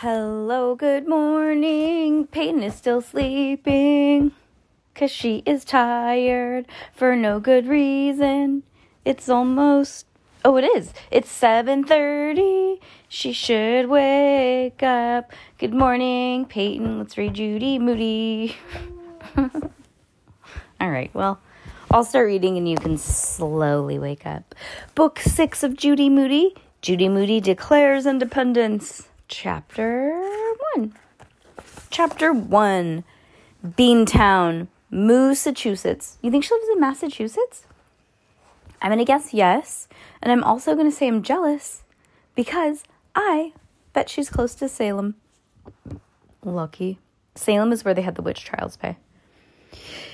Hello, good morning. Peyton is still sleeping. Cause she is tired for no good reason. It's almost Oh, it is. It's 7:30. She should wake up. Good morning, Peyton. Let's read Judy Moody. All right. Well, I'll start reading and you can slowly wake up. Book 6 of Judy Moody. Judy Moody declares independence. Chapter 1. Chapter 1. Beantown, Massachusetts. You think she lives in Massachusetts? I'm going to guess yes. And I'm also going to say I'm jealous because I bet she's close to Salem. Lucky. Salem is where they had the witch trials by.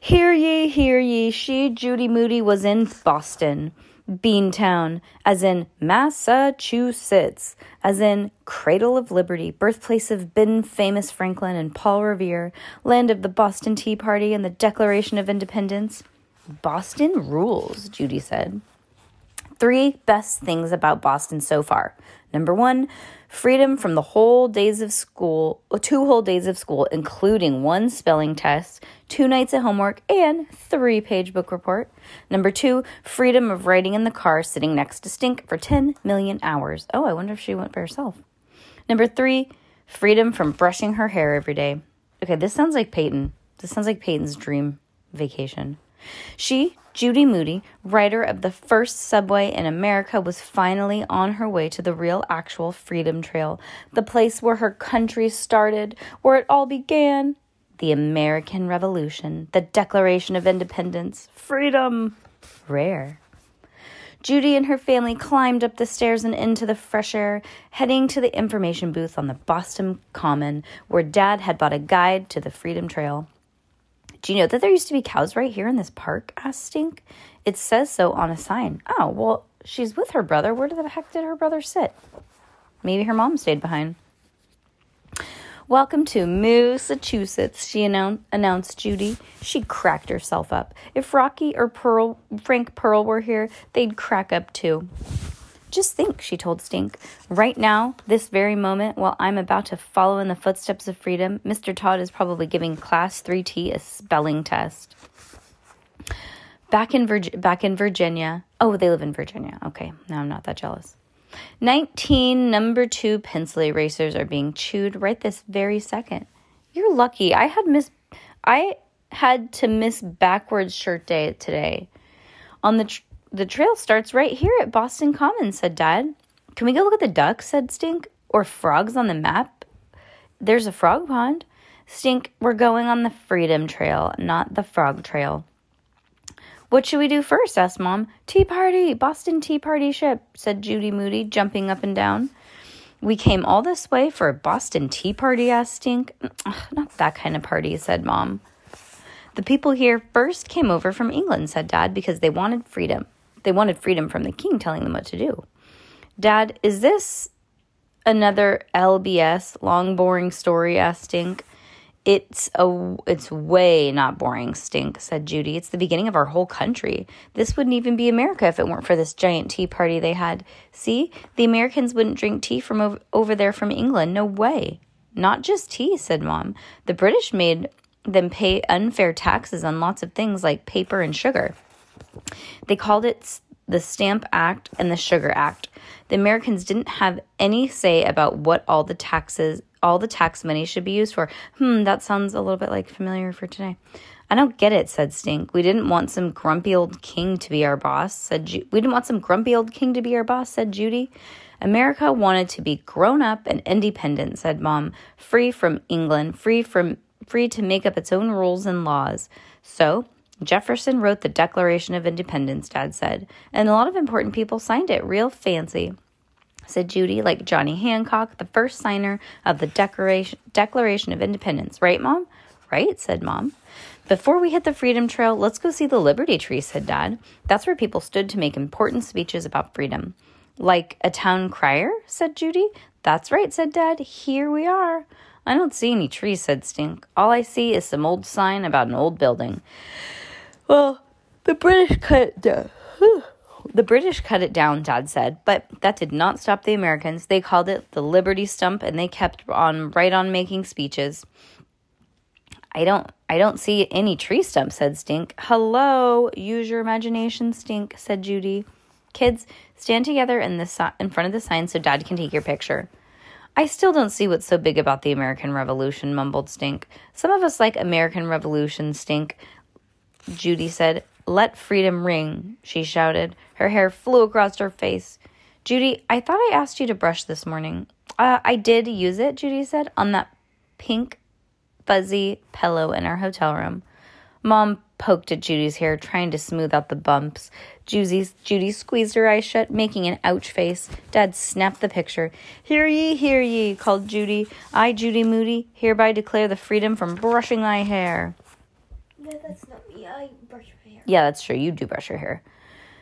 Hear ye, hear ye, she, Judy Moody, was in Boston. Beantown, as in Massachusetts, as in Cradle of Liberty, birthplace of Ben famous Franklin and Paul Revere, land of the Boston Tea Party and the Declaration of Independence. Boston rules, Judy said. Three best things about Boston so far. Number one, freedom from the whole days of school, two whole days of school, including one spelling test, two nights of homework, and three page book report. Number two, freedom of riding in the car sitting next to Stink for 10 million hours. Oh, I wonder if she went by herself. Number three, freedom from brushing her hair every day. Okay, this sounds like Peyton. This sounds like Peyton's dream vacation. She, Judy Moody, writer of the first subway in America, was finally on her way to the real, actual Freedom Trail, the place where her country started, where it all began. The American Revolution, the Declaration of Independence, freedom. Rare. Judy and her family climbed up the stairs and into the fresh air, heading to the information booth on the Boston Common, where Dad had bought a guide to the Freedom Trail. Do you know that there used to be cows right here in this park? asked Stink. It says so on a sign. Oh, well, she's with her brother. Where the heck did her brother sit? Maybe her mom stayed behind. Welcome to Massachusetts, she annou- announced Judy. She cracked herself up. If Rocky or Pearl, Frank Pearl were here, they'd crack up too. Just think, she told Stink. Right now, this very moment, while I'm about to follow in the footsteps of freedom, Mr. Todd is probably giving Class 3T a spelling test. Back in, back in Virginia. Oh, they live in Virginia. Okay, now I'm not that jealous. 19 number two pencil erasers are being chewed right this very second. You're lucky. I had miss I had to miss backwards shirt day today. On the tr- the trail starts right here at Boston Common, said Dad. Can we go look at the ducks? said Stink. Or frogs on the map? There's a frog pond. Stink, we're going on the Freedom Trail, not the Frog Trail. What should we do first? asked Mom. Tea party, Boston Tea Party ship, said Judy Moody, jumping up and down. We came all this way for a Boston Tea Party, asked Stink. Not that kind of party, said Mom. The people here first came over from England, said Dad, because they wanted freedom. They wanted freedom from the king telling them what to do. Dad, is this another LBS long boring story? asked Stink. It's a it's way not boring, Stink, said Judy. It's the beginning of our whole country. This wouldn't even be America if it weren't for this giant tea party they had. See? The Americans wouldn't drink tea from over, over there from England. No way. Not just tea, said Mom. The British made them pay unfair taxes on lots of things like paper and sugar. They called it the Stamp Act and the Sugar Act. The Americans didn't have any say about what all the taxes, all the tax money should be used for. Hmm, that sounds a little bit like familiar for today. I don't get it, said Stink. We didn't want some grumpy old king to be our boss, said Ju- We didn't want some grumpy old king to be our boss, said Judy. America wanted to be grown up and independent, said Mom, free from England, free from free to make up its own rules and laws. So, Jefferson wrote the Declaration of Independence, Dad said, and a lot of important people signed it real fancy. said Judy, like Johnny Hancock, the first signer of the Declaration, Declaration of Independence. Right, Mom? Right, said Mom. Before we hit the Freedom Trail, let's go see the Liberty Tree, said Dad. That's where people stood to make important speeches about freedom. Like a town crier, said Judy. That's right, said Dad. Here we are. I don't see any trees, said Stink. All I see is some old sign about an old building. Well, the British cut it down. The British cut it down, Dad said, but that did not stop the Americans. They called it the Liberty Stump and they kept on right on making speeches. I don't I don't see any tree stumps, said Stink. Hello, use your imagination, Stink, said Judy. Kids, stand together in the si- in front of the sign so Dad can take your picture. I still don't see what's so big about the American Revolution, mumbled Stink. Some of us like American Revolution, Stink. Judy said, Let freedom ring, she shouted. Her hair flew across her face. Judy, I thought I asked you to brush this morning. Uh, I did use it, Judy said, on that pink fuzzy pillow in our hotel room. Mom poked at Judy's hair, trying to smooth out the bumps. Judy, Judy squeezed her eyes shut, making an ouch face. Dad snapped the picture. Hear ye, hear ye, called Judy. I, Judy Moody, hereby declare the freedom from brushing thy hair. No, that's not me. I brush my hair. Yeah, that's true. You do brush your hair.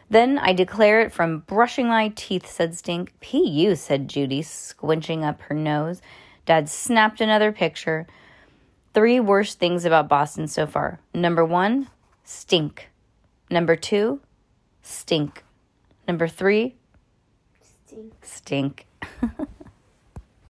Then I declare it from brushing my teeth, said Stink. P.U., said Judy, squinching up her nose. Dad snapped another picture. Three worst things about Boston so far. Number one, stink. Number two, stink. Number three, Stink. stink.